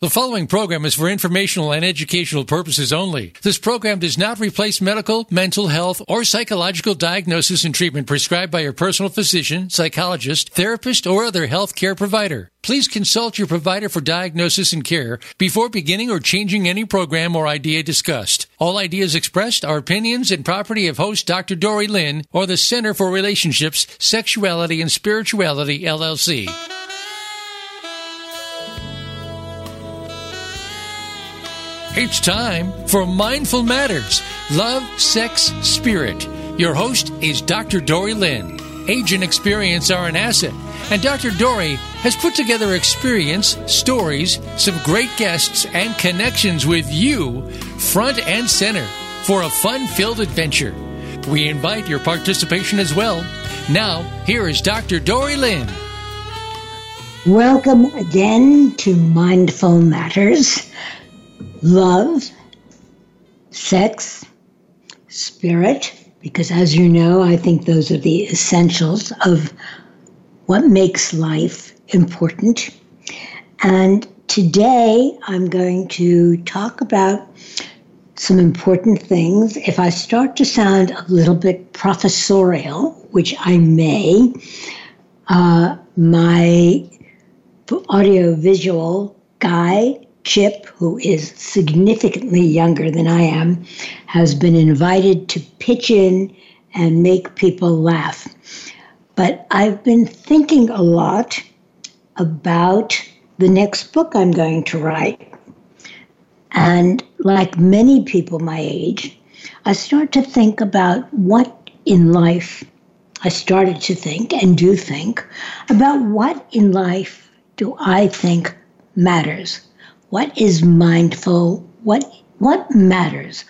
The following program is for informational and educational purposes only. This program does not replace medical, mental health, or psychological diagnosis and treatment prescribed by your personal physician, psychologist, therapist, or other health care provider. Please consult your provider for diagnosis and care before beginning or changing any program or idea discussed. All ideas expressed are opinions and property of host Dr. Dorree Lynn or the Center for Relationships, Sexuality, and Spirituality, LLC. It's time for Mindful Matters Love, Sex, Spirit. Your host is Dr. Dorree Lynn. Age and experience are an asset, and Dr. Dorree has put together experience, stories, some great guests, and connections with you front and center for a fun filled adventure. We invite your participation as well. Now, here is Dr. Dorree Lynn. Welcome again to Mindful Matters love, sex, spirit, because as you know, I think those are the essentials of what makes life important. And today I'm going to talk about some important things. If I start to sound a little bit professorial, which I may, uh, my audiovisual guy Chip, who is significantly younger than I am, has been invited to pitch in and make people laugh. But I've been thinking a lot about the next book I'm going to write. And like many people my age, I start to think about what in life I started to think and do think about what in life do I think matters what is mindful? What what matters?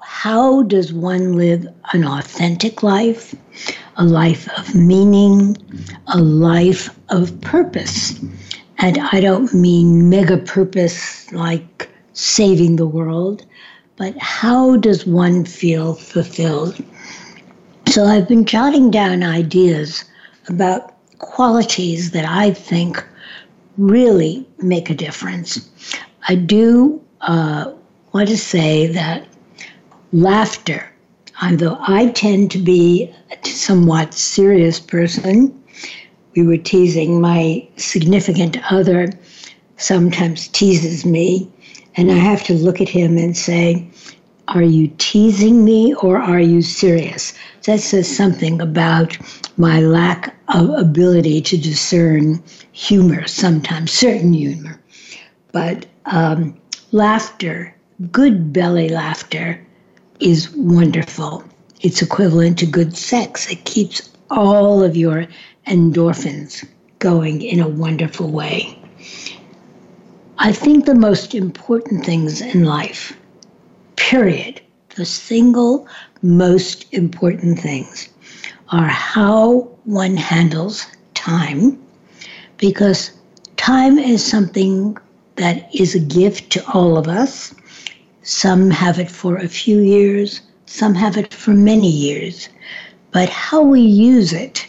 How does one live an authentic life, a life of meaning, a life of purpose? And I don't mean mega purpose like saving the world, but how does one feel fulfilled? So I've been jotting down ideas about qualities that I think really make a difference. I do uh, want to say that laughter, although I tend to be a somewhat serious person, we were teasing, my significant other sometimes teases me, and I have to look at him and say, Are you teasing me or are you serious? That says something about my lack of ability to discern humor sometimes, certain humor. But um, laughter, good belly laughter, is wonderful. It's equivalent to good sex. It keeps all of your endorphins going in a wonderful way. I think the most important things in life, period, the single most important things are how one handles time, because time is something that is a gift to all of us. Some have it for a few years, some have it for many years. But how we use it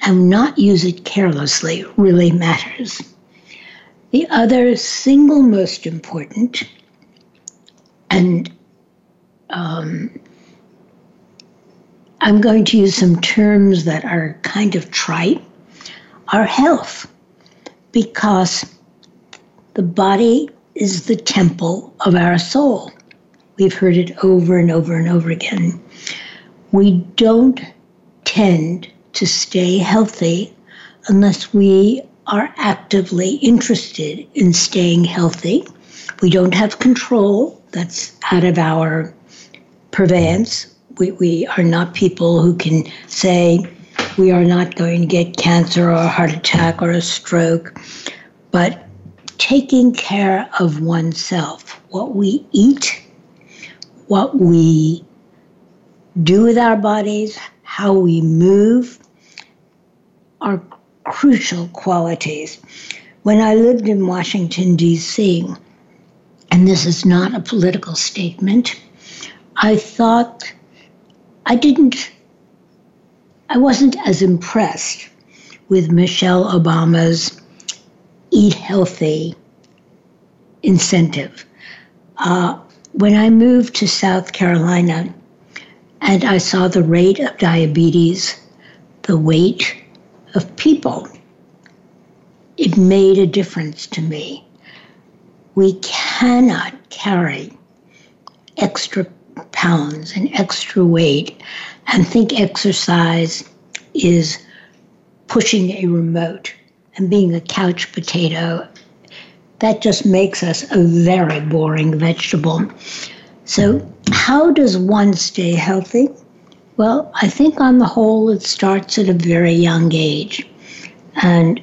and not use it carelessly really matters. The other single most important, and um, I'm going to use some terms that are kind of trite, our health, because the body is the temple of our soul. We've heard it over and over and over again. We don't tend to stay healthy unless we are actively interested in staying healthy. We don't have control, that's out of our purveyance. We, we are not people who can say we are not going to get cancer or a heart attack or a stroke. But taking care of oneself, what we eat, what we do with our bodies, how we move, are crucial qualities. When I lived in Washington, D.C., and this is not a political statement, I thought I didn't, I wasn't as impressed with Michelle Obama's eat healthy incentive. Uh, when I moved to South Carolina and I saw the rate of diabetes, the weight of people, it made a difference to me. We cannot carry extra pounds and extra weight and think exercise is pushing a remote and being a couch potato. That just makes us a very boring vegetable. So, how does one stay healthy? Well, I think on the whole, it starts at a very young age. And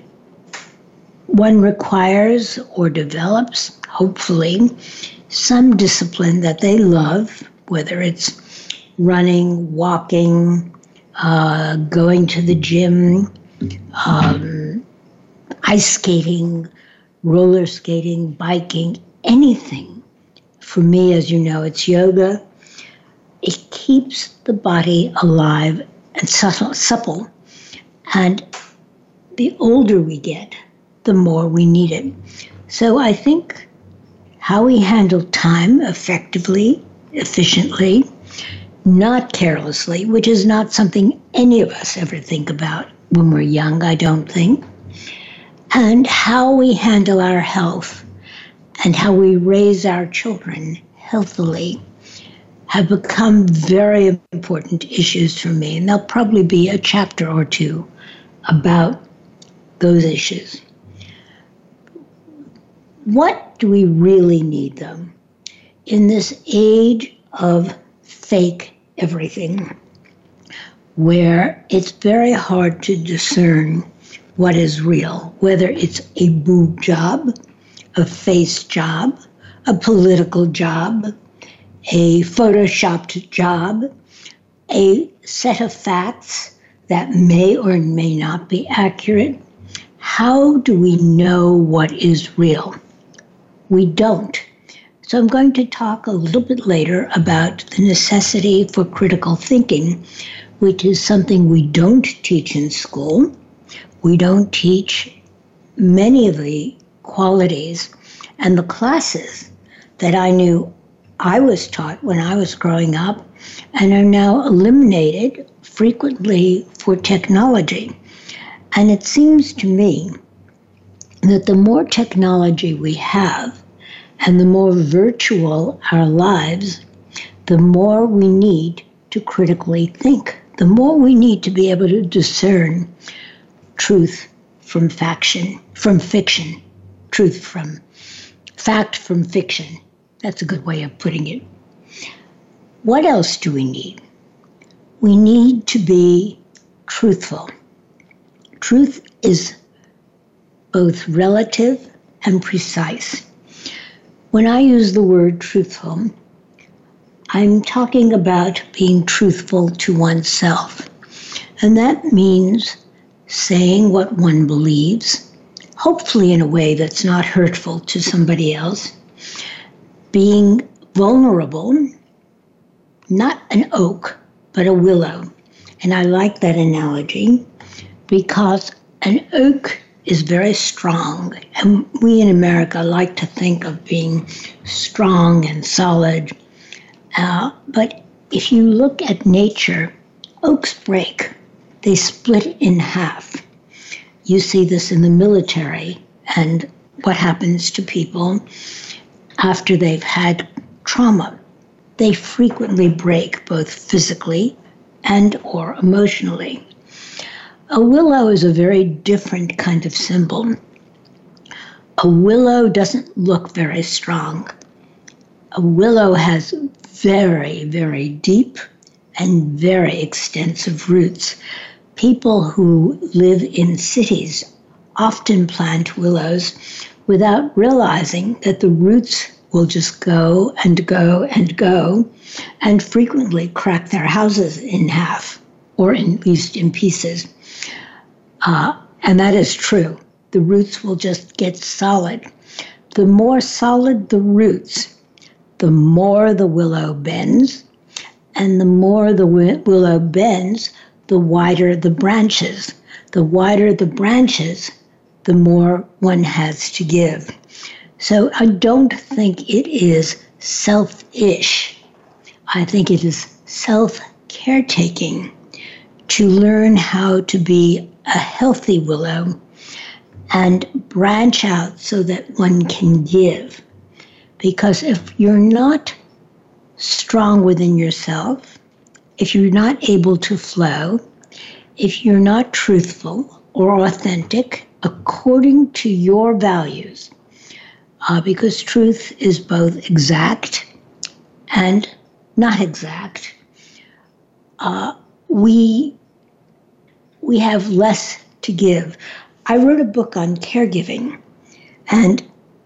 one requires or develops, hopefully, some discipline that they love, whether it's running, walking, uh, going to the gym, um, ice skating, roller skating, biking, anything. For me, as you know, it's yoga. It keeps the body alive and supple. And the older we get, the more we need it. So I think how we handle time effectively, efficiently, not carelessly, which is not something any of us ever think about when we're young, I don't think, and how we handle our health and how we raise our children healthily have become very important issues for me. And there'll probably be a chapter or two about those issues. What do we really need, though? In this age of fake everything, where it's very hard to discern what is real, whether it's a boob job, a face job, a political job, a photoshopped job, a set of facts that may or may not be accurate. How do we know what is real? We don't. So I'm going to talk a little bit later about the necessity for critical thinking, which is something we don't teach in school. We don't teach many of the qualities and the classes that I knew I was taught when I was growing up and are now eliminated frequently for technology. And it seems to me that the more technology we have and the more virtual our lives, the more we need to critically think, the more we need to be able to discern truth from faction, from fiction, truth from fact from fiction. That's a good way of putting it. What else do we need? We need to be truthful. Truth is both relative and precise. When I use the word truthful, I'm talking about being truthful to oneself. And that means saying what one believes, hopefully in a way that's not hurtful to somebody else, being vulnerable, not an oak, but a willow. And I like that analogy because an oak is very strong. And we in America like to think of being strong and solid. Uh, but if you look at nature, oaks break, they split in half. You see this in the military and what happens to people after they've had trauma. They frequently break both physically and or emotionally. A willow is a very different kind of symbol. A willow doesn't look very strong. A willow has very, very deep and very extensive roots. People who live in cities often plant willows without realizing that the roots will just go and go and go and frequently crack their houses in half or at least in pieces. Uh, and that is true. The roots will just get solid. The more solid the roots, the more the willow bends. And the more the willow bends, the wider the branches. The wider the branches, the more one has to give. So I don't think it is selfish. I think it is self caretaking to learn how to be a healthy willow and branch out so that one can give. Because if you're not strong within yourself, if you're not able to flow, if you're not truthful or authentic according to your values, uh, because truth is both exact and not exact, uh, we we have less to give. I wrote a book on caregiving, and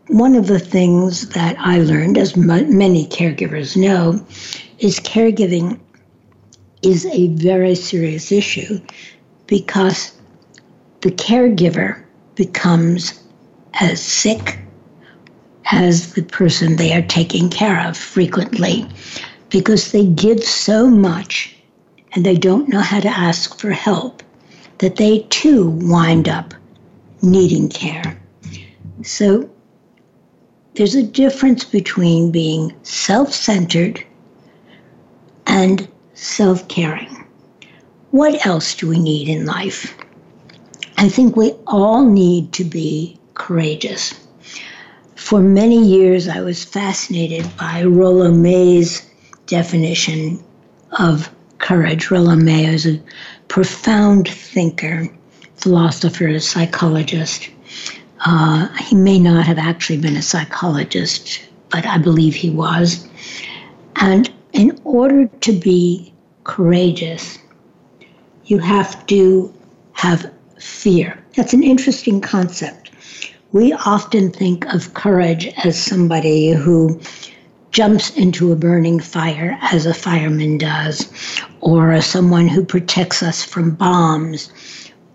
one of the things that I learned, as m- many caregivers know, is caregiving is a very serious issue because the caregiver becomes as sick as the person they are taking care of frequently because they give so much and they don't know how to ask for help that they too wind up needing care. So there's a difference between being self centered and self caring. What else do we need in life? I think we all need to be courageous. For many years, I was fascinated by Rollo May's definition of courage. Rollo May is a profound thinker, philosopher, psychologist. Uh, he may not have actually been a psychologist, but I believe he was. And in order to be courageous, you have to have fear. That's an interesting concept. We often think of courage as somebody who jumps into a burning fire as a fireman does, or someone who protects us from bombs,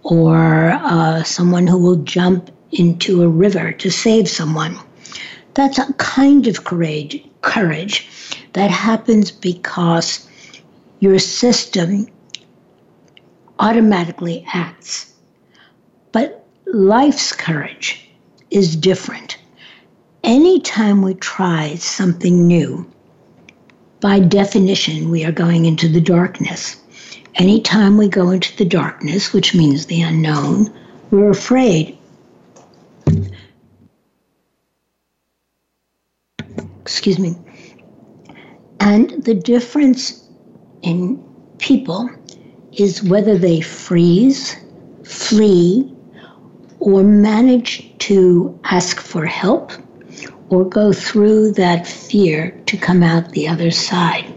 or uh, someone who will jump into a river to save someone. That's a kind of courage, courage that happens because your system automatically acts. But life's courage is different. Anytime we try something new, by definition, we are going into the darkness. Anytime we go into the darkness, which means the unknown, we're afraid. Excuse me. And the difference in people is whether they freeze, flee, or manage to ask for help or go through that fear to come out the other side.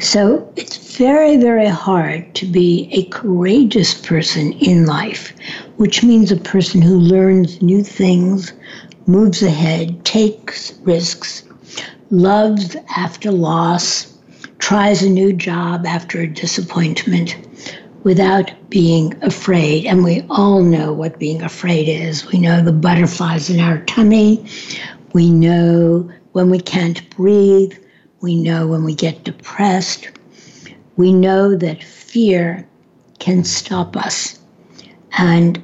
So it's very, very hard to be a courageous person in life, which means a person who learns new things, moves ahead, takes risks, loves after loss, tries a new job after a disappointment without being afraid. And we all know what being afraid is. We know the butterflies in our tummy. We know when we can't breathe. We know when we get depressed. We know that fear can stop us. And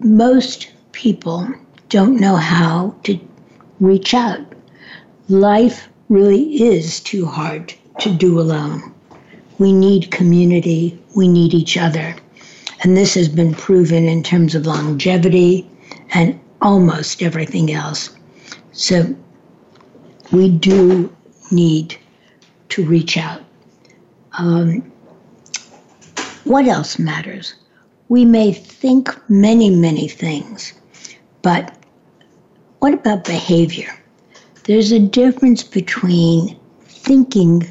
most people don't know how to reach out. Life really is too hard to do alone. We need community, we need each other. And this has been proven in terms of longevity and almost everything else. So we do need to reach out. Um, what else matters? We may think many, many things, but what about behavior? There's a difference between thinking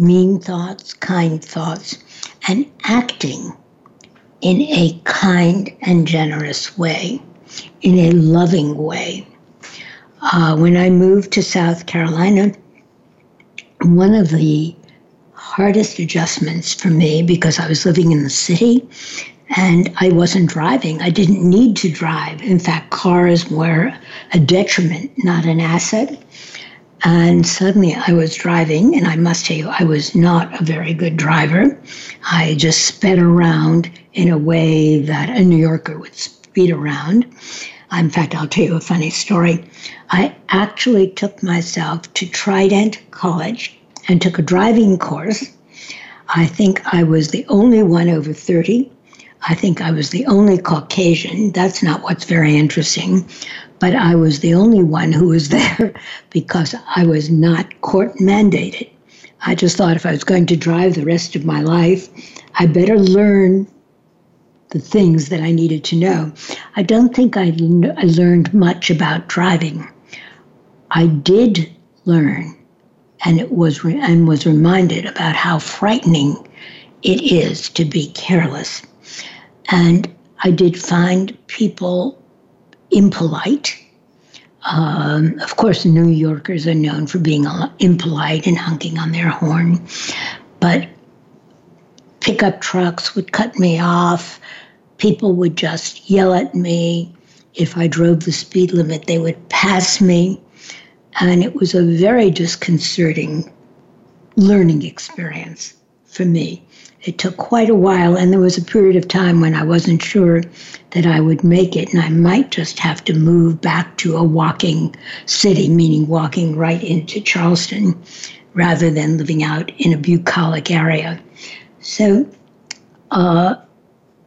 mean thoughts, kind thoughts, and acting in a kind and generous way, in a loving way. Uh, when I moved to South Carolina, one of the hardest adjustments for me because I was living in the city and I wasn't driving. I didn't need to drive. In fact, cars were a detriment, not an asset. And suddenly I was driving, and I must tell you, I was not a very good driver. I just sped around in a way that a New Yorker would speed around. In fact, I'll tell you a funny story. I actually took myself to Trident College and took a driving course. I think I was the only one over 30. I think I was the only Caucasian. That's not what's very interesting. But I was the only one who was there because I was not court mandated. I just thought if I was going to drive the rest of my life, I better learn the things that I needed to know. I don't think I, learned much about driving. I did learn and it was re- and was reminded about how frightening it is to be careless. And I did find people impolite. Um, of course, New Yorkers are known for being impolite and honking on their horn, but pickup trucks would cut me off. People would just yell at me. If I drove the speed limit, they would pass me. And it was a very disconcerting learning experience for me. It took quite a while, and there was a period of time when I wasn't sure that I would make it, and I might just have to move back to a walking city, meaning walking right into Charleston rather than living out in a bucolic area. So uh,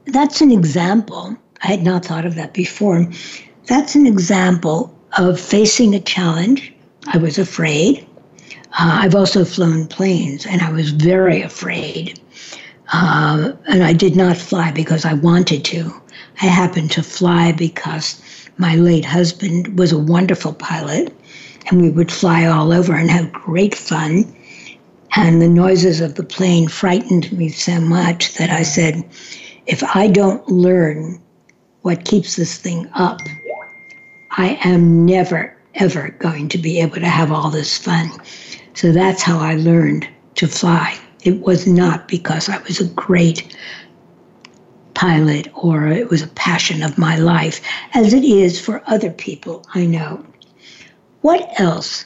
that's an example. I had not thought of that before. That's an example of facing a challenge I was afraid. Uh, I've also flown planes, and I was very afraid. Uh, and I did not fly because I wanted to. I happened to fly because my late husband was a wonderful pilot, and we would fly all over and have great fun. And the noises of the plane frightened me so much that I said, if I don't learn what keeps this thing up, I am never, ever going to be able to have all this fun. So that's how I learned to fly. It was not because I was a great pilot or it was a passion of my life, as it is for other people I know. What else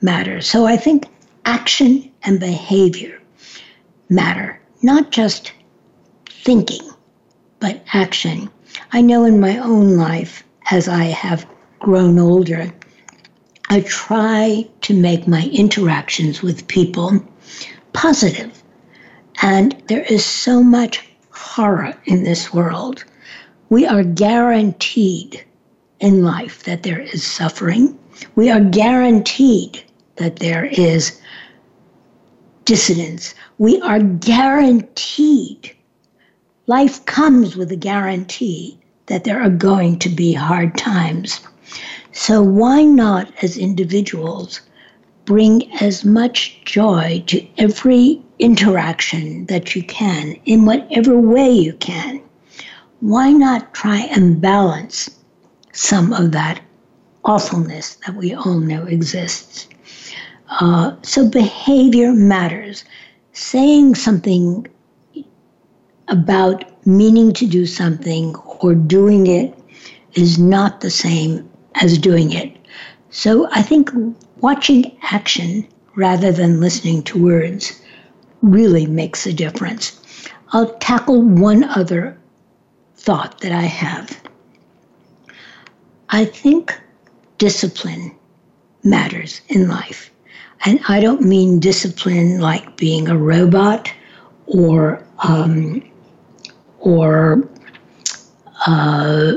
matters? So I think action and behavior matter, not just thinking, but action. I know in my own life, as I have grown older, I try to make my interactions with people positive. And there is so much horror in this world. We are guaranteed in life that there is suffering. We are guaranteed that there is dissidence. We are guaranteed. Life comes with a guarantee that there are going to be hard times. So, why not, as individuals, bring as much joy to every interaction that you can in whatever way you can? Why not try and balance some of that awfulness that we all know exists? Uh, so, behavior matters. Saying something about meaning to do something or doing it is not the same as doing it. So I think watching action rather than listening to words really makes a difference. I'll tackle one other thought that I have. I think discipline matters in life. And I don't mean discipline like being a robot or um, or uh,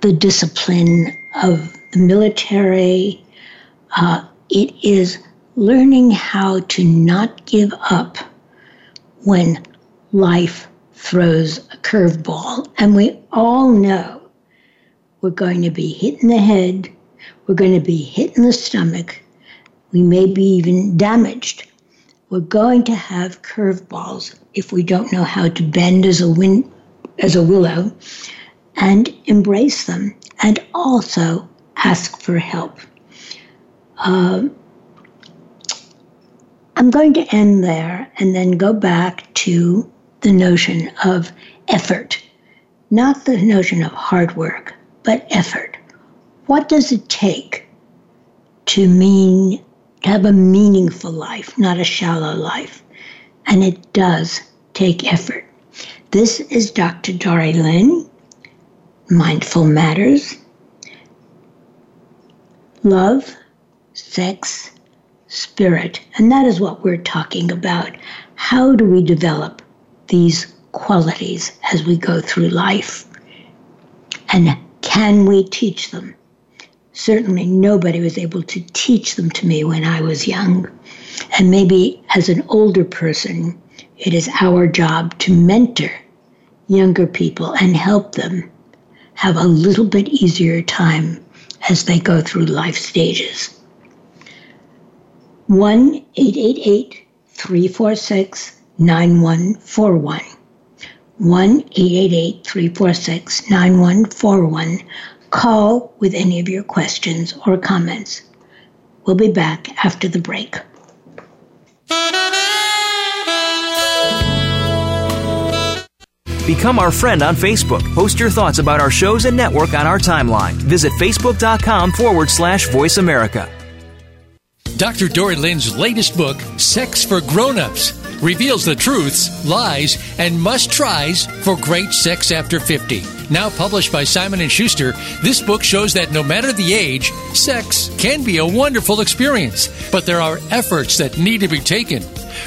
the discipline of the military. Uh, it is learning how to not give up when life throws a curveball. And we all know we're going to be hit in the head, we're going to be hit in the stomach, we may be even damaged. We're going to have curveballs if we don't know how to bend as a wind, as a willow and embrace them and also ask for help. Um, I'm going to end there and then go back to the notion of effort, not the notion of hard work, but effort. What does it take to mean have a meaningful life, not a shallow life? And it does take effort. This is Dr. Dorree Lynn, Mindful Matters. love, sex, spirit. And that is what we're talking about. How do we develop these qualities as we go through life? And can we teach them? Certainly, nobody was able to teach them to me when I was young. And maybe as an older person, it is our job to mentor younger people and help them have a little bit easier time as they go through life stages. 1 888 346 9141. 1 888 346 9141. Call with any of your questions or comments. We'll be back after the break. Become our friend on Facebook. Post your thoughts about our shows and network on our timeline. Visit facebook.com forward slash voice America. Dr. Dorree Lynn's latest book, Sex for Grown-Ups, reveals the truths, lies, and must-tries for great sex after 50. Now published by Simon & Schuster, this book shows that no matter the age, sex can be a wonderful experience, but there are efforts that need to be taken.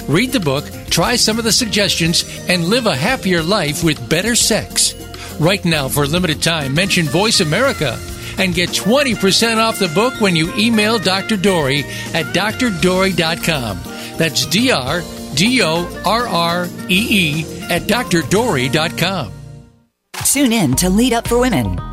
Read the book, try some of the suggestions, and live a happier life with better sex. Right now, for a limited time, mention Voice America and get 20% off the book when you email Dr. Dorree at drdorree.com. That's D R D O R R E E at drdorree.com. Tune in to Lead Up for Women.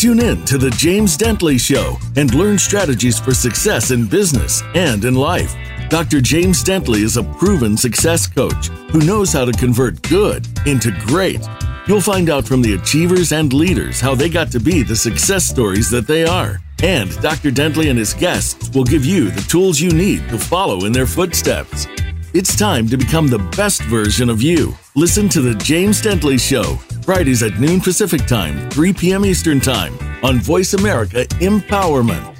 Tune in to The James Dentley Show and learn strategies for success in business and in life. Dr. James Dentley is a proven success coach who knows how to convert good into great. You'll find out from the achievers and leaders how they got to be the success stories that they are. And Dr. Dentley and his guests will give you the tools you need to follow in their footsteps. It's time to become the best version of you. Listen to The James Dentley Show, Fridays at noon Pacific Time, 3 p.m. Eastern Time on Voice America Empowerment.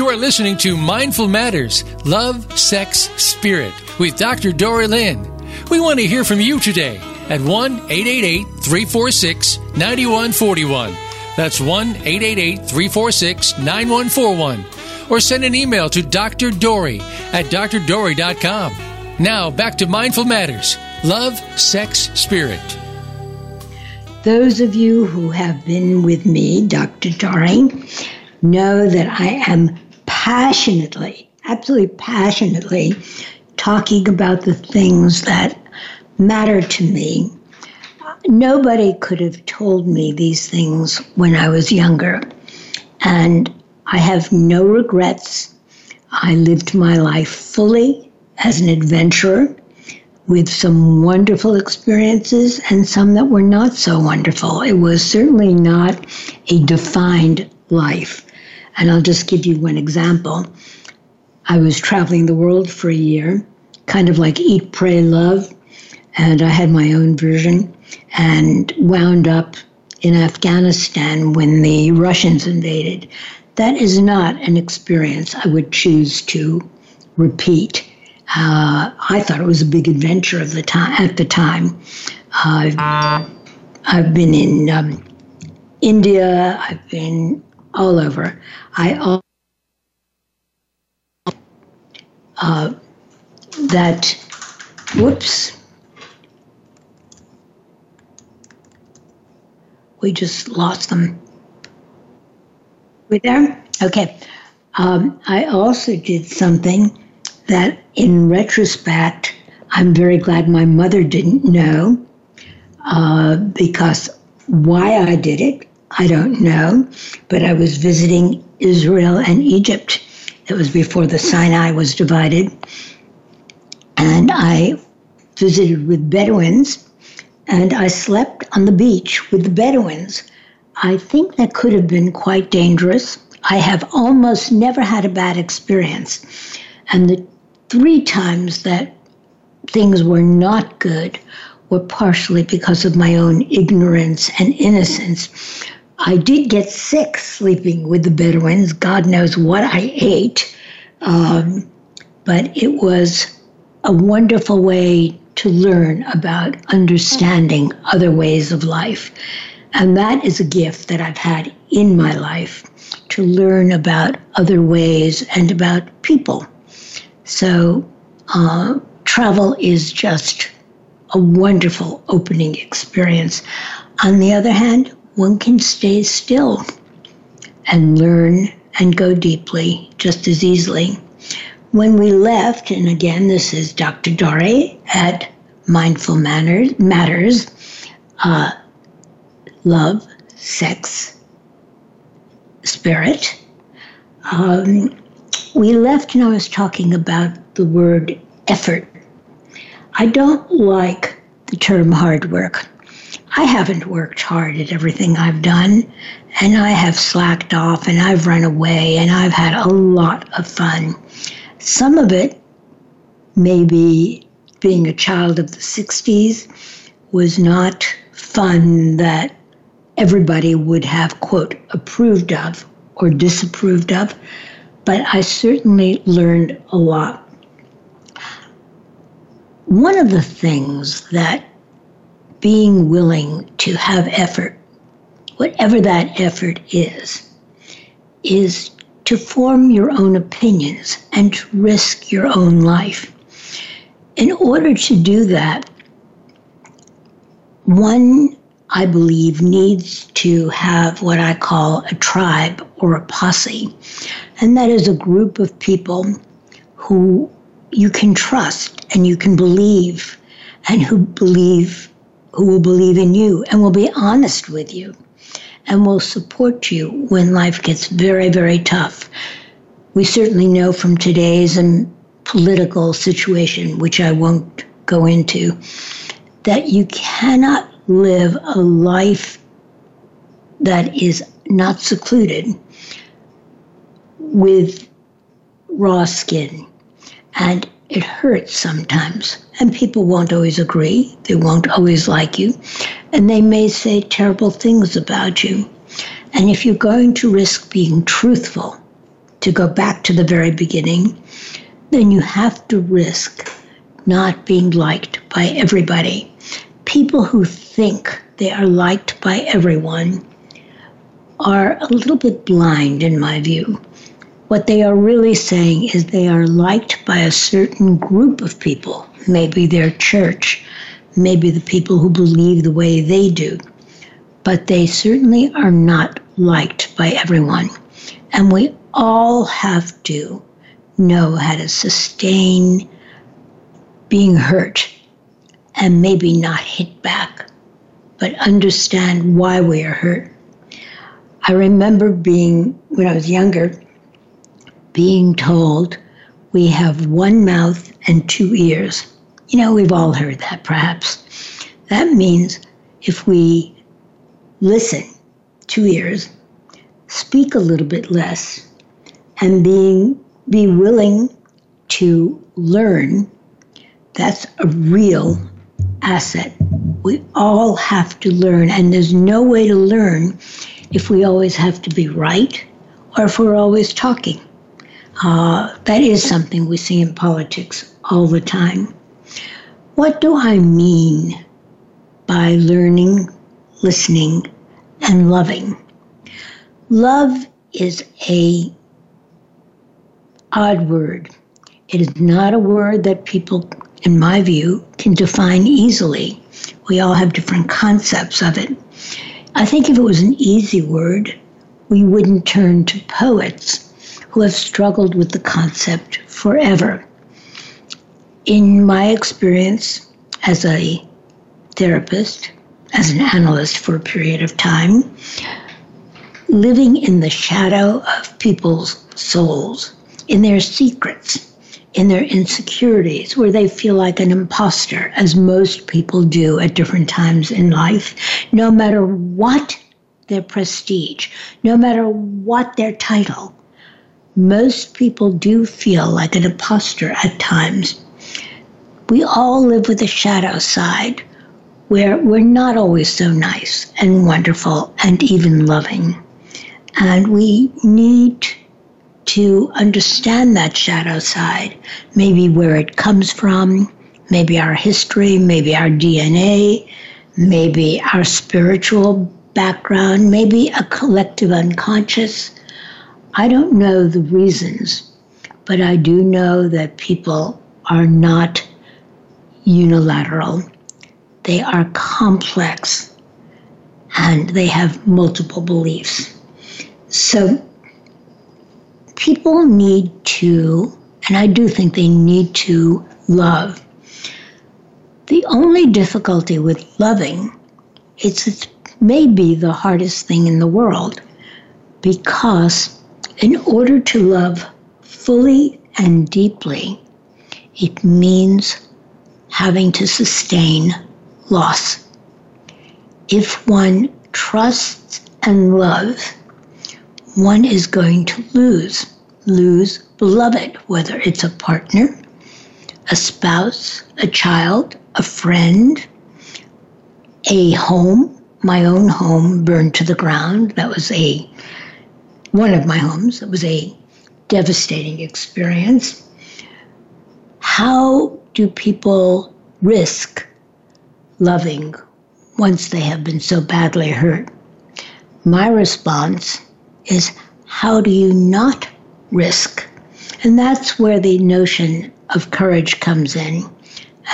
You are listening to Mindful Matters Love, Sex, Spirit with Dr. Dorree Lynn. We want to hear from you today at 1 888 346 9141. That's 1 888 346 9141. Or send an email to Dr. Dorree at drdorree.com. Now back to Mindful Matters Love, Sex, Spirit. Those of you who have been with me, Dr. Dorree, know that I am passionately, absolutely passionately talking about the things that matter to me. Nobody could have told me these things when I was younger. And I have no regrets. I lived my life fully as an adventurer with some wonderful experiences and some that were not so wonderful. It was certainly not a defined life. And I'll just give you one example. I was traveling the world for a year, kind of like Eat, Pray, Love, and I had my own version and wound up in Afghanistan when the Russians invaded. That is not an experience I would choose to repeat. Uh, I thought it was a big adventure of the time at the time. Uh, I've been in um, India. I've been all over. I uh, that whoops. We just lost them. with there? Okay. Um, I also did something that, in retrospect, I'm very glad my mother didn't know uh, because why I did it, I don't know. But I was visiting Israel and Egypt. It was before the Sinai was divided. And I visited with Bedouins and I slept on the beach with the Bedouins. I think that could have been quite dangerous. I have almost never had a bad experience. And the three times that things were not good were partially because of my own ignorance and innocence. I did get sick sleeping with the Bedouins. God knows what I ate. Um, but it was a wonderful way to learn about understanding other ways of life. And that is a gift that I've had in my life to learn about other ways and about people. So, uh, travel is just a wonderful opening experience. On the other hand, one can stay still and learn and go deeply just as easily. When we left, and again, this is Dr. Dore at Mindful Manners, Matters, uh, love, sex, spirit. Um, we left and I was talking about the word effort. I don't like the term hard work. I haven't worked hard at everything I've done, and I have slacked off and I've run away and I've had a lot of fun. Some of it, maybe being a child of the 60s, was not fun that everybody would have, quote, approved of or disapproved of, but I certainly learned a lot. One of the things that being willing to have effort, whatever that effort is, is to form your own opinions and to risk your own life. In order to do that, one I believe, needs to have what I call a tribe or a posse. And that is a group of people who you can trust and you can believe and who believe, who will believe in you and will be honest with you and will support you when life gets very, very tough. We certainly know from today's um, political situation, which I won't go into, that you cannot live a life that is not secluded with raw skin. And it hurts sometimes. And people won't always agree. They won't always like you. And they may say terrible things about you. And if you're going to risk being truthful, to go back to the very beginning, then you have to risk not being liked by everybody. People who think they are liked by everyone are a little bit blind, in my view. What they are really saying is they are liked by a certain group of people, maybe their church, maybe the people who believe the way they do, but they certainly are not liked by everyone. And we all have to know how to sustain being hurt and maybe not hit back but understand why we are hurt. I remember being, when I was younger, being told we have one mouth and two ears. You know, we've all heard that perhaps. That means if we listen, two ears, speak a little bit less, and being be willing to learn, that's a real asset. We all have to learn, and there's no way to learn if we always have to be right or if we're always talking. Uh, that is something we see in politics all the time. What do I mean by learning, listening, and loving? Love is a odd word. It is not a word that people in my view, can define easily. We all have different concepts of it. I think if it was an easy word, we wouldn't turn to poets who have struggled with the concept forever. In my experience as a therapist, as an analyst for a period of time, living in the shadow of people's souls, in their secrets, in their insecurities, where they feel like an imposter, as most people do at different times in life, no matter what their prestige, no matter what their title. Most people do feel like an imposter at times. We all live with a shadow side where we're not always so nice and wonderful and even loving. And we need to understand that shadow side, maybe where it comes from, maybe our history, maybe our DNA, maybe our spiritual background, maybe a collective unconscious. I don't know the reasons, but I do know that people are not unilateral. They are complex and they have multiple beliefs. So people need to, and I do think they need to love. The only difficulty with loving is it's maybe the hardest thing in the world because in order to love fully and deeply, it means having to sustain loss. If one trusts and loves, one is going to lose. Lose beloved, whether it's a partner, a spouse, a child, a friend, a home. My own home burned to the ground. That was a one of my homes. It was a devastating experience. How do people risk loving once they have been so badly hurt? My response is how do you not risk? And that's where the notion of courage comes in.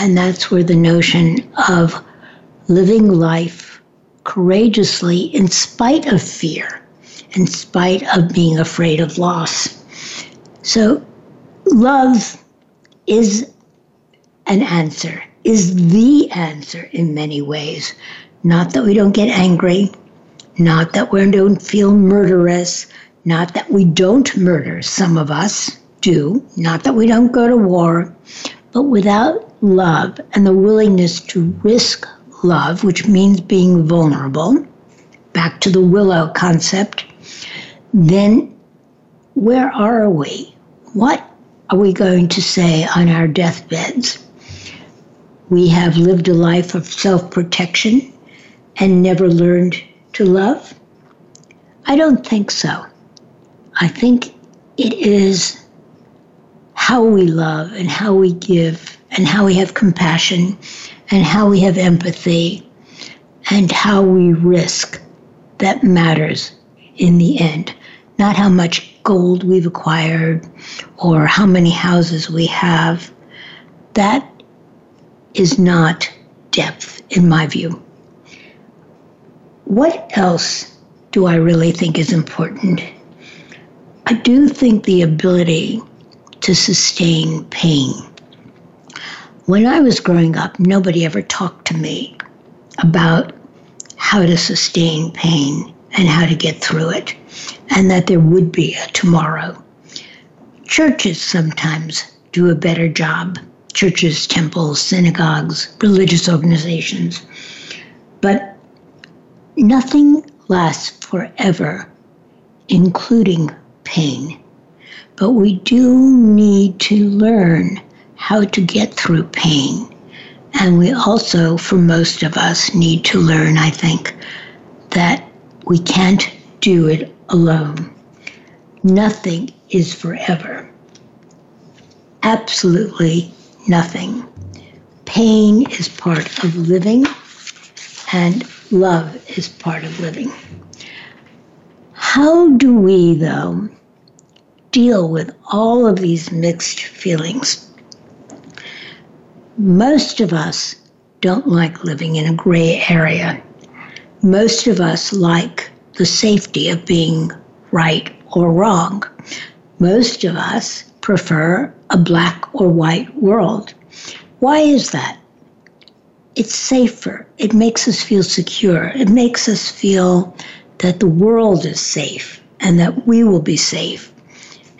And that's where the notion of living life courageously in spite of fear, in spite of being afraid of loss. So, love is an answer, is the answer in many ways. Not that we don't get angry, not that we don't feel murderous, not that we don't murder, some of us do, not that we don't go to war, but without love and the willingness to risk love, which means being vulnerable, back to the willow concept, then where are we? What are we going to say on our deathbeds? We have lived a life of self protection and never learned to love? I don't think so. I think it is how we love and how we give and how we have compassion and how we have empathy and how we risk that matters in the end. Not how much gold we've acquired or how many houses we have. That is not depth, in my view. What else do I really think is important? I do think the ability to sustain pain. When I was growing up, nobody ever talked to me about how to sustain pain and how to get through it, and that there would be a tomorrow. Churches sometimes do a better job churches, temples, synagogues, religious organizations. But Nothing lasts forever, including pain. But we do need to learn how to get through pain. And we also, for most of us, need to learn, I think, that we can't do it alone. Nothing is forever. Absolutely nothing. Pain is part of living, and love is part of living. How do we, though, deal with all of these mixed feelings? Most of us don't like living in a gray area. Most of us like the safety of being right or wrong. Most of us prefer a black or white world. Why is that? It's safer. It makes us feel secure. It makes us feel that the world is safe and that we will be safe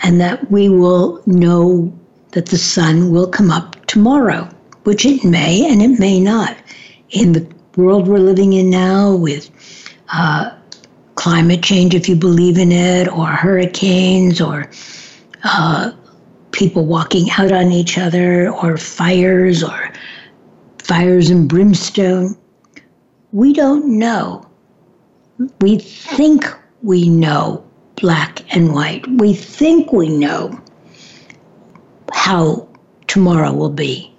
and that we will know that the sun will come up tomorrow, which it may and it may not. In the world we're living in now, with uh, climate change, if you believe in it, or hurricanes, or uh, people walking out on each other, or fires, or fires and brimstone, we don't know. We think we know black and white. We think we know how tomorrow will be.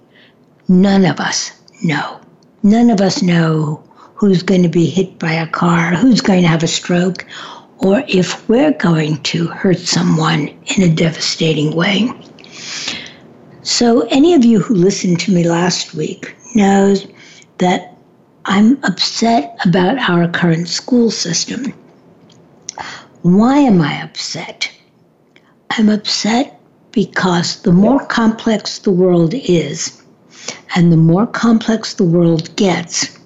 None of us know. None of us know who's going to be hit by a car, who's going to have a stroke, or if we're going to hurt someone in a devastating way. So, any of you who listened to me last week knows that I'm upset about our current school system. Why am I upset? I'm upset because the more complex the world is, and the more complex the world gets,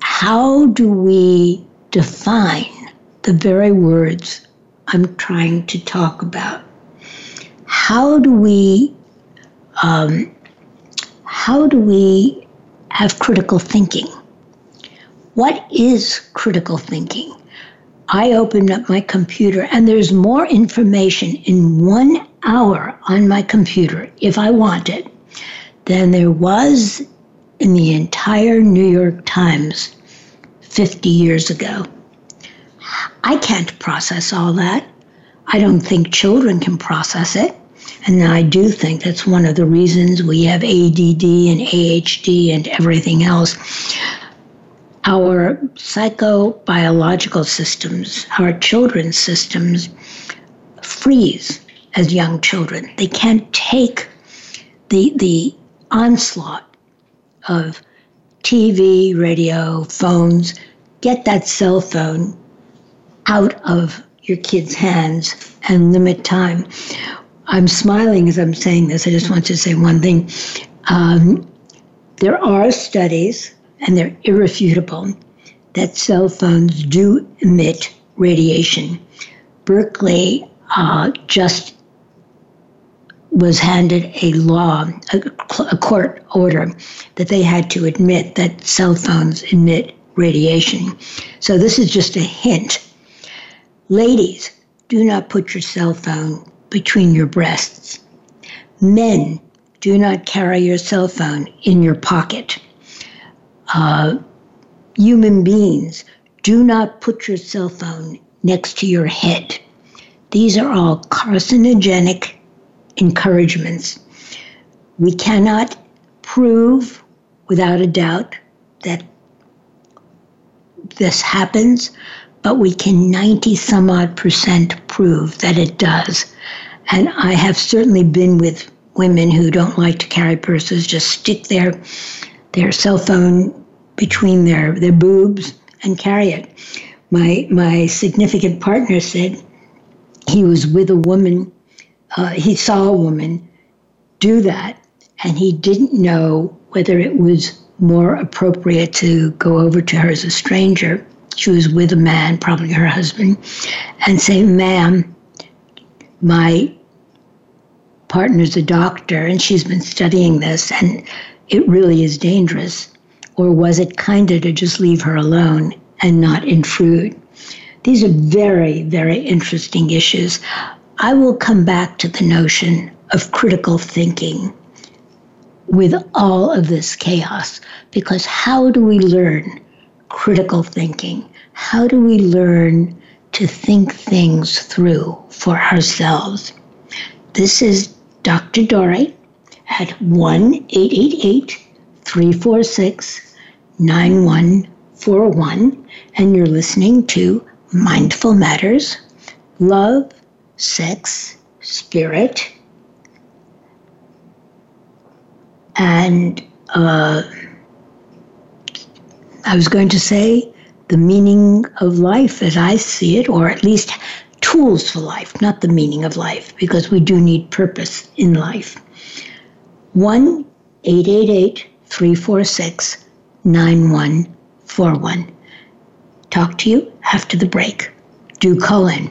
how do we define the very words I'm trying to talk about? How do we um, how do we have critical thinking? What is critical thinking? I opened up my computer and there's more information in one hour on my computer, if I want it, than there was in the entire New York Times 50 years ago. I can't process all that. I don't think children can process it. And I do think that's one of the reasons we have ADD and AHD and everything else our psychobiological systems, our children's systems, freeze as young children. They can't take the, the onslaught of TV, radio, phones. Get that cell phone out of your kid's hands and limit time. I'm smiling as I'm saying this. I just want to say one thing. Um, there are studies and they're irrefutable, that cell phones do emit radiation. Berkeley uh, just was handed a law, a, a court order, that they had to admit that cell phones emit radiation. So this is just a hint. Ladies, do not put your cell phone between your breasts. Men, do not carry your cell phone in your pocket uh, human beings, do not put your cell phone next to your head. These are all carcinogenic encouragements. We cannot prove without a doubt that this happens, but we can 90 some odd percent prove that it does. And I have certainly been with women who don't like to carry purses, just stick their their cell phone between their, their boobs and carry it. My, my significant partner said he was with a woman, uh, he saw a woman do that, and he didn't know whether it was more appropriate to go over to her as a stranger. She was with a man, probably her husband, and say, Ma'am, my partner's a doctor and she's been studying this, and it really is dangerous. Or was it kinder to just leave her alone and not intrude? These are very, very interesting issues. I will come back to the notion of critical thinking with all of this chaos because how do we learn critical thinking? How do we learn to think things through for ourselves? This is Dr. Dorree at 1 888 346 9141, and you're listening to Mindful Matters Love, Sex, Spirit, and uh, I was going to say the meaning of life as I see it, or at least tools for life, not the meaning of life, because we do need purpose in life. 1 888 346 9141. Talk to you after the break. Do in.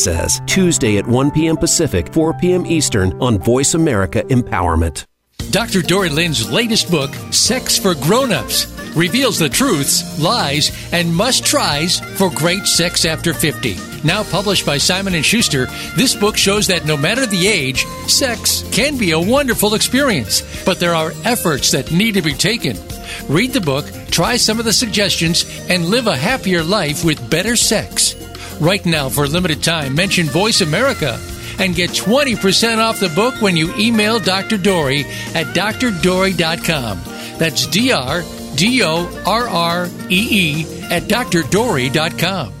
says, Tuesday at 1 p.m. Pacific, 4 p.m. Eastern on Voice America Empowerment. Dr. Dorree Lynn's latest book, Sex for Grown-Ups, reveals the truths, lies, and must-tries for great sex after 50. Now published by Simon & Schuster, this book shows that no matter the age, sex can be a wonderful experience, but there are efforts that need to be taken. Read the book, try some of the suggestions, and live a happier life with better sex. Right now, for a limited time, mention Voice America and get 20% off the book when you email Dr. Dorree at drdorree.com. That's D R D O R R E E at drdorree.com.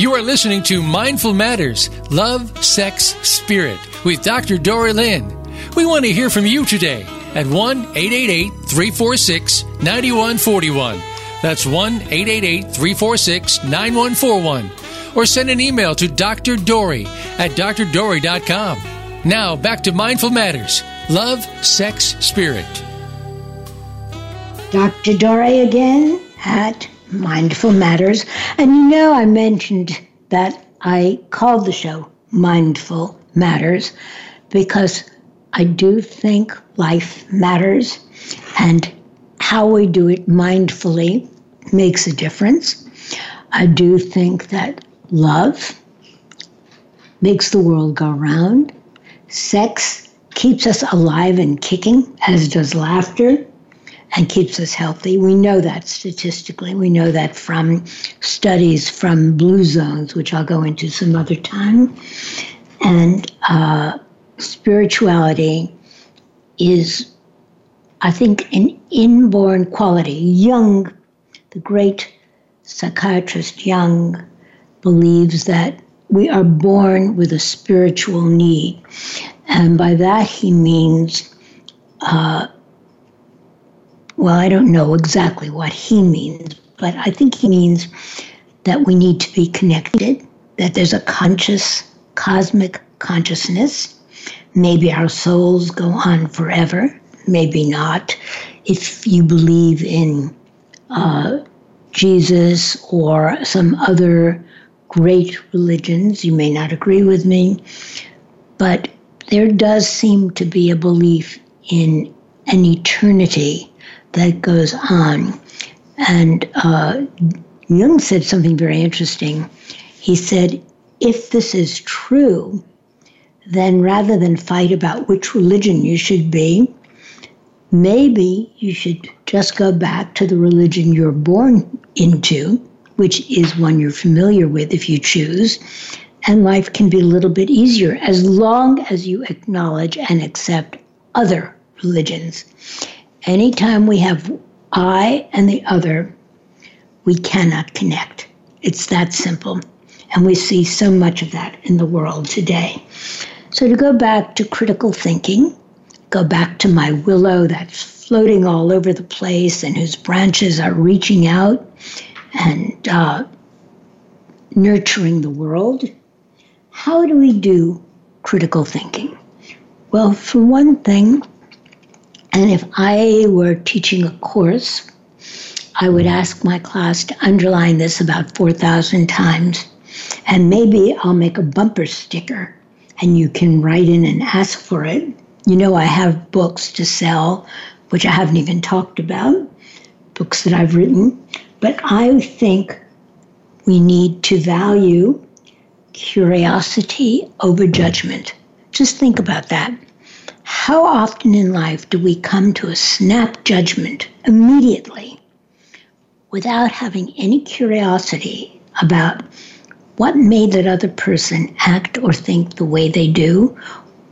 You are listening to Mindful Matters Love, Sex, Spirit with Dr. Dorree Lynn. We want to hear from you today at 1 888 346 9141. That's 1 888 346 9141. Or send an email to Dr. Dorree at drdorree.com. Now back to Mindful Matters Love, Sex, Spirit. Dr. Dorree again at Mindful Matters. And you know, I mentioned that I called the show Mindful Matters because I do think life matters and how we do it mindfully makes a difference. I do think that love makes the world go round. Sex keeps us alive and kicking, as does laughter and keeps us healthy. We know that statistically. We know that from studies from blue zones, which I'll go into some other time. And uh, spirituality is, I think, an inborn quality. Jung, the great psychiatrist Jung, believes that we are born with a spiritual need. And by that he means uh, well, I don't know exactly what he means, but I think he means that we need to be connected, that there's a conscious, cosmic consciousness. Maybe our souls go on forever, maybe not. If you believe in uh, Jesus or some other great religions, you may not agree with me, but there does seem to be a belief in an eternity that goes on. And uh, Jung said something very interesting. He said, if this is true, then rather than fight about which religion you should be, maybe you should just go back to the religion you're born into, which is one you're familiar with if you choose, and life can be a little bit easier as long as you acknowledge and accept other religions. Anytime we have I and the other, we cannot connect. It's that simple. And we see so much of that in the world today. So, to go back to critical thinking, go back to my willow that's floating all over the place and whose branches are reaching out and uh, nurturing the world. How do we do critical thinking? Well, for one thing, and if I were teaching a course, I would ask my class to underline this about 4,000 times. And maybe I'll make a bumper sticker and you can write in and ask for it. You know, I have books to sell, which I haven't even talked about, books that I've written. But I think we need to value curiosity over judgment. Just think about that. How often in life do we come to a snap judgment immediately without having any curiosity about what made that other person act or think the way they do?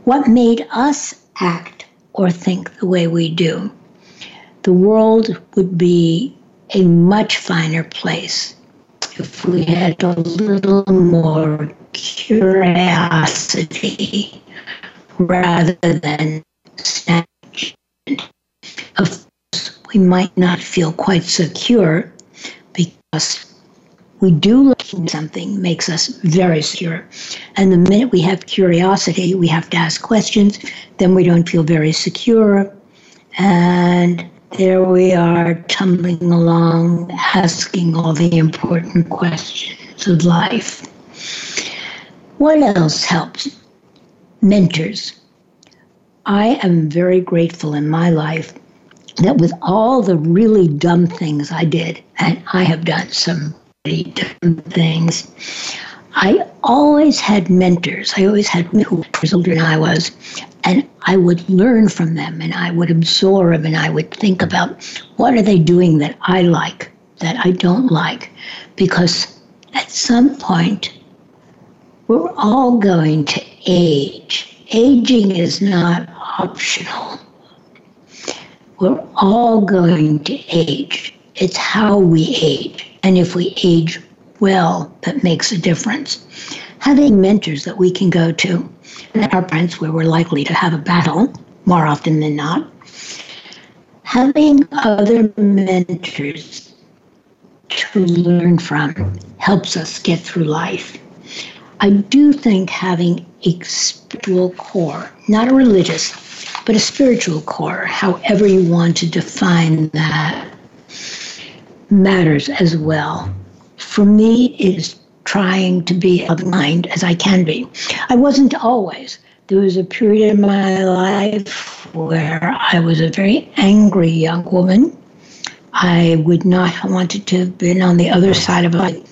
What made us act or think the way we do? The world would be a much finer place if we had a little more curiosity rather than. Of course, we might not feel quite secure because we do look at something makes us very secure. And the minute we have curiosity, we have to ask questions, then we don't feel very secure. And there we are tumbling along, asking all the important questions of life. What else helps? Mentors. I am very grateful in my life that with all the really dumb things I did, and I have done some really dumb things, I always had mentors. I always had who was older than I was, and I would learn from them and I would absorb and I would think about what are they doing that I like, that I don't like. Because at some point, we're all going to age. Aging is not optional. We're all going to age. It's how we age. And if we age well, that makes a difference. Having mentors that we can go to at our parents where we're likely to have a battle more often than not. Having other mentors to learn from helps us get through life. I do think having a spiritual core, not a religious, but a spiritual core, however you want to define that, matters as well. For me, it is trying to be of mind as I can be. I wasn't always. There was a period in my life where I was a very angry young woman. I would not have wanted to have been on the other side of a,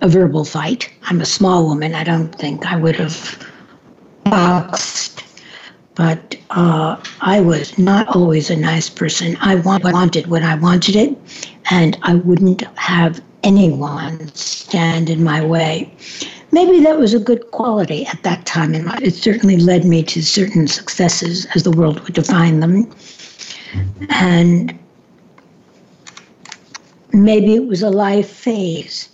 a verbal fight. I'm a small woman. I don't think I would have boxed. But uh, I was not always a nice person. I wanted what I wanted it, and I wouldn't have anyone stand in my way. Maybe that was a good quality at that time, and it certainly led me to certain successes as the world would define them. And maybe it was a life phase,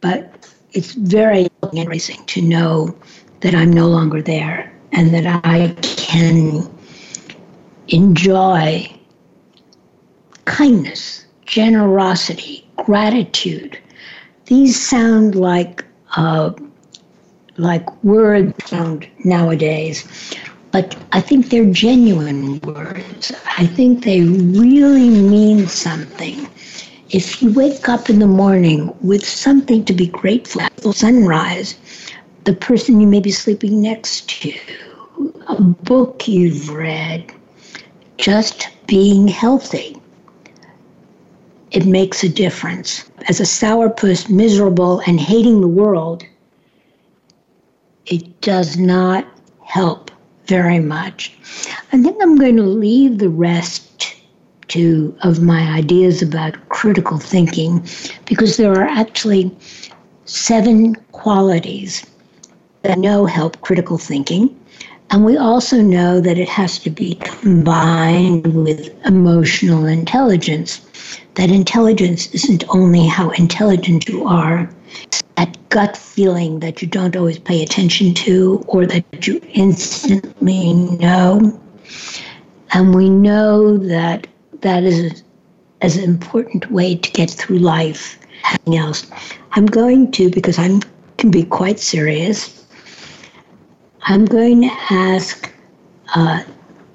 but it's very embracing to know that I'm no longer there and that I can enjoy kindness, generosity, gratitude. These sound like uh, like words found nowadays, but I think they're genuine words. I think they really mean something. If you wake up in the morning with something to be grateful for, sunrise, the person you may be sleeping next to, a book you've read, just being healthy it makes a difference. As a sourpuss, miserable and hating the world, it does not help very much. I think I'm going to leave the rest to of my ideas about critical thinking because there are actually seven qualities that know help critical thinking. And we also know that it has to be combined with emotional intelligence that intelligence isn't only how intelligent you are, that gut feeling that you don't always pay attention to or that you instantly know. And we know that that is as an important way to get through life. Else? I'm going to, because I can be quite serious, I'm going to ask uh,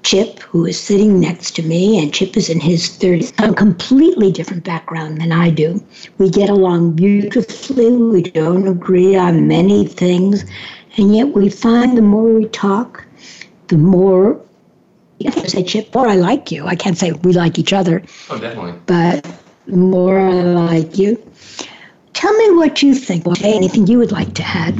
Chip, who is sitting next to me, and Chip is in his 30s, a completely different background than I do. We get along beautifully. We don't agree on many things. And yet we find the more we talk, the more I say Chip, more I like you. I can't say we like each other. Oh, definitely. But the more I like you. Tell me what you think. Anything you would like to add?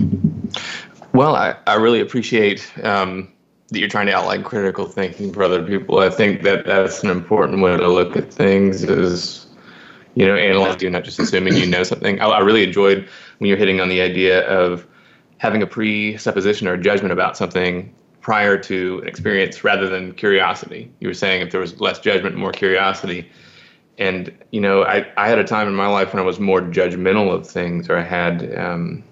Well, I, I really appreciate um, that you're trying to outline critical thinking for other people. I think that that's an important way to look at things is, you know, analyzing, not just assuming you know something. I, I really enjoyed when you're hitting on the idea of having a presupposition or a judgment about something prior to an experience rather than curiosity. You were saying if there was less judgment, more curiosity. And, you know, I, I had a time in my life when I was more judgmental of things or I had um,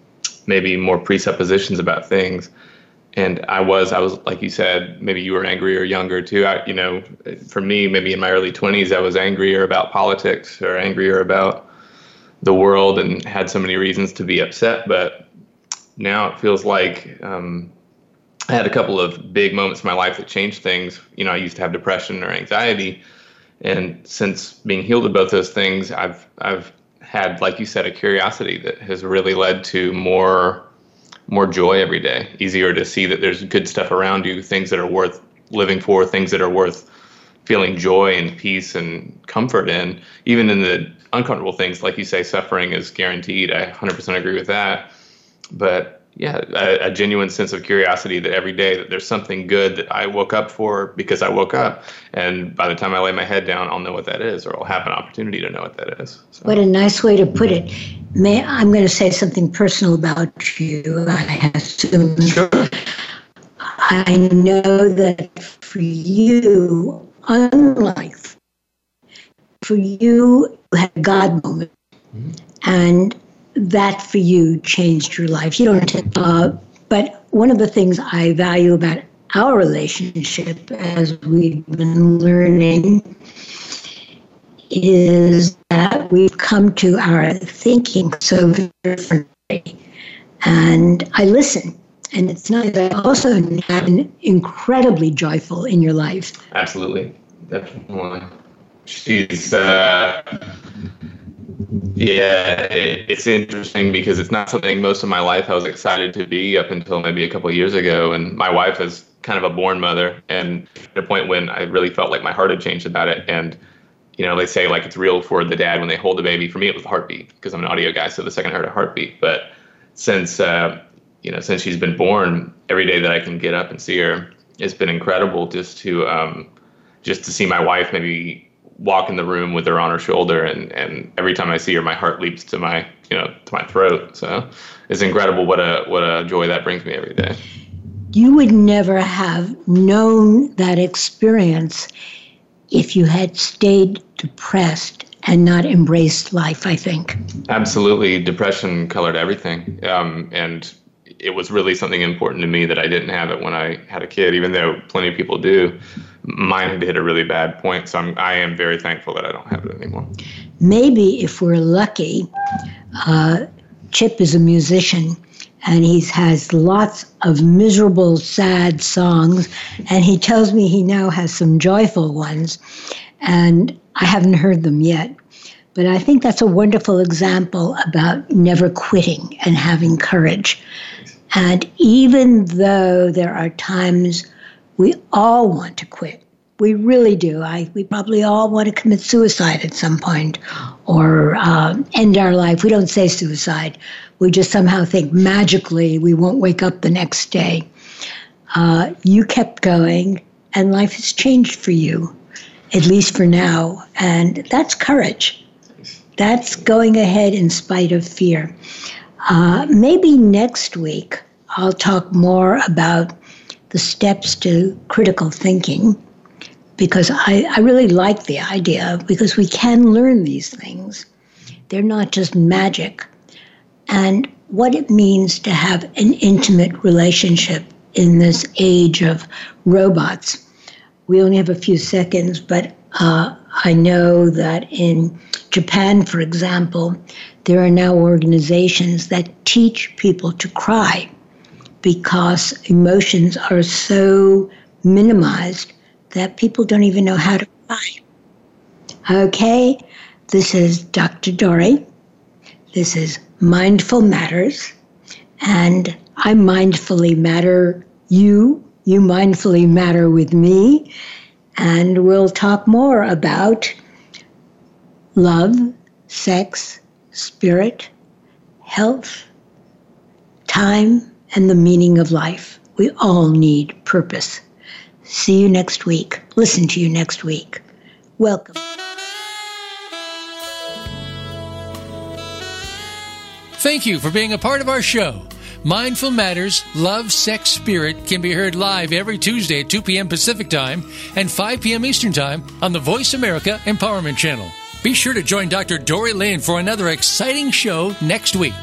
maybe more presuppositions about things and I was, I was like you said, maybe you were angrier younger too. I, you know, for me, maybe in my early 20s, I was angrier about politics or angrier about the world and had so many reasons to be upset. But now it feels like um, I had a couple of big moments in my life that changed things. You know, I used to have depression or anxiety, and since being healed of both those things, I've I've had, like you said, a curiosity that has really led to more more joy every day. Easier to see that there's good stuff around you, things that are worth living for, things that are worth feeling joy and peace and comfort in. Even in the uncomfortable things, like you say, suffering is guaranteed. I 100% agree with that. But yeah, a, a, genuine sense of curiosity that every day that there's something good that I woke up for because I woke up, and by the time I lay my head down, I'll know what that is, or I'll have an opportunity to know what that is. So. What a nice way to put it. May I'm going to say something personal about you. I assume. Sure. I know that for you, unlike for you, you had God moment, mm-hmm. and that for you changed your life. You don't, uh, but one of the things I value about our relationship as we've been learning is that we've come to our thinking so differently. And I listen. And it's nice. I also have been incredibly joyful in your life. Absolutely. Definitely. She's uh, yeah, it's interesting because it's not something most of my life I was excited to be up until maybe a couple years ago. And my wife is kind of a born mother, and at a point when I really felt like my heart had changed about it. And you know, they say like it's real for the dad when they hold the baby. For me, it was a heartbeat because I'm an audio guy, so the second I heard a heartbeat. But since uh, you know, since she's been born, every day that I can get up and see her, it's been incredible just to um, just to see my wife maybe walk in the room with her on her shoulder and and every time I see her my heart leaps to my you know to my throat. So it's incredible what a what a joy that brings me every day. You would never have known that experience if you had stayed depressed and not embraced life i think. Absolutely. Depression colored everything. Um, and it was really something important to me that I didn't have it when I had a kid, even though plenty of people do mine had hit a really bad point. So I'm, I am very thankful that I don't have it anymore. Maybe if we're lucky, uh, Chip is a musician and he has lots of miserable, sad songs. And he tells me he now has some joyful ones. And I haven't heard them yet. But I think that's a wonderful example about never quitting and having courage. And even though there are times we all want to quit. We really do. I, we probably all want to commit suicide at some point or uh, end our life. We don't say suicide. We just somehow think magically we won't wake up the next day. Uh, you kept going, and life has changed for you, at least for now. And that's courage. That's going ahead in spite of fear. Uh, maybe next week I'll talk more about the steps to critical thinking because I, I really like the idea because we can learn these things. They're not just magic. And what it means to have an intimate relationship in this age of robots. we only have a few seconds, but uh, I know that in Japan, for example, there are now organizations that teach people to cry because emotions are so minimized that people don't even know how to cry. Okay, this is Dr. Dorree. This is Mindful Matters, and I mindfully matter you, you mindfully matter with me, and we'll talk more about love, sex, spirit, health, time, and the meaning of life. We all need purpose. See you next week. Listen to you next week. Welcome. Thank you for being a part of our show. Mindful Matters Love, Sex, Spirit can be heard live every Tuesday at 2 p.m. Pacific Time and 5 p.m. Eastern Time on the Voice America Empowerment Channel. Be sure to join Dr. Dorree Lane for another exciting show next week.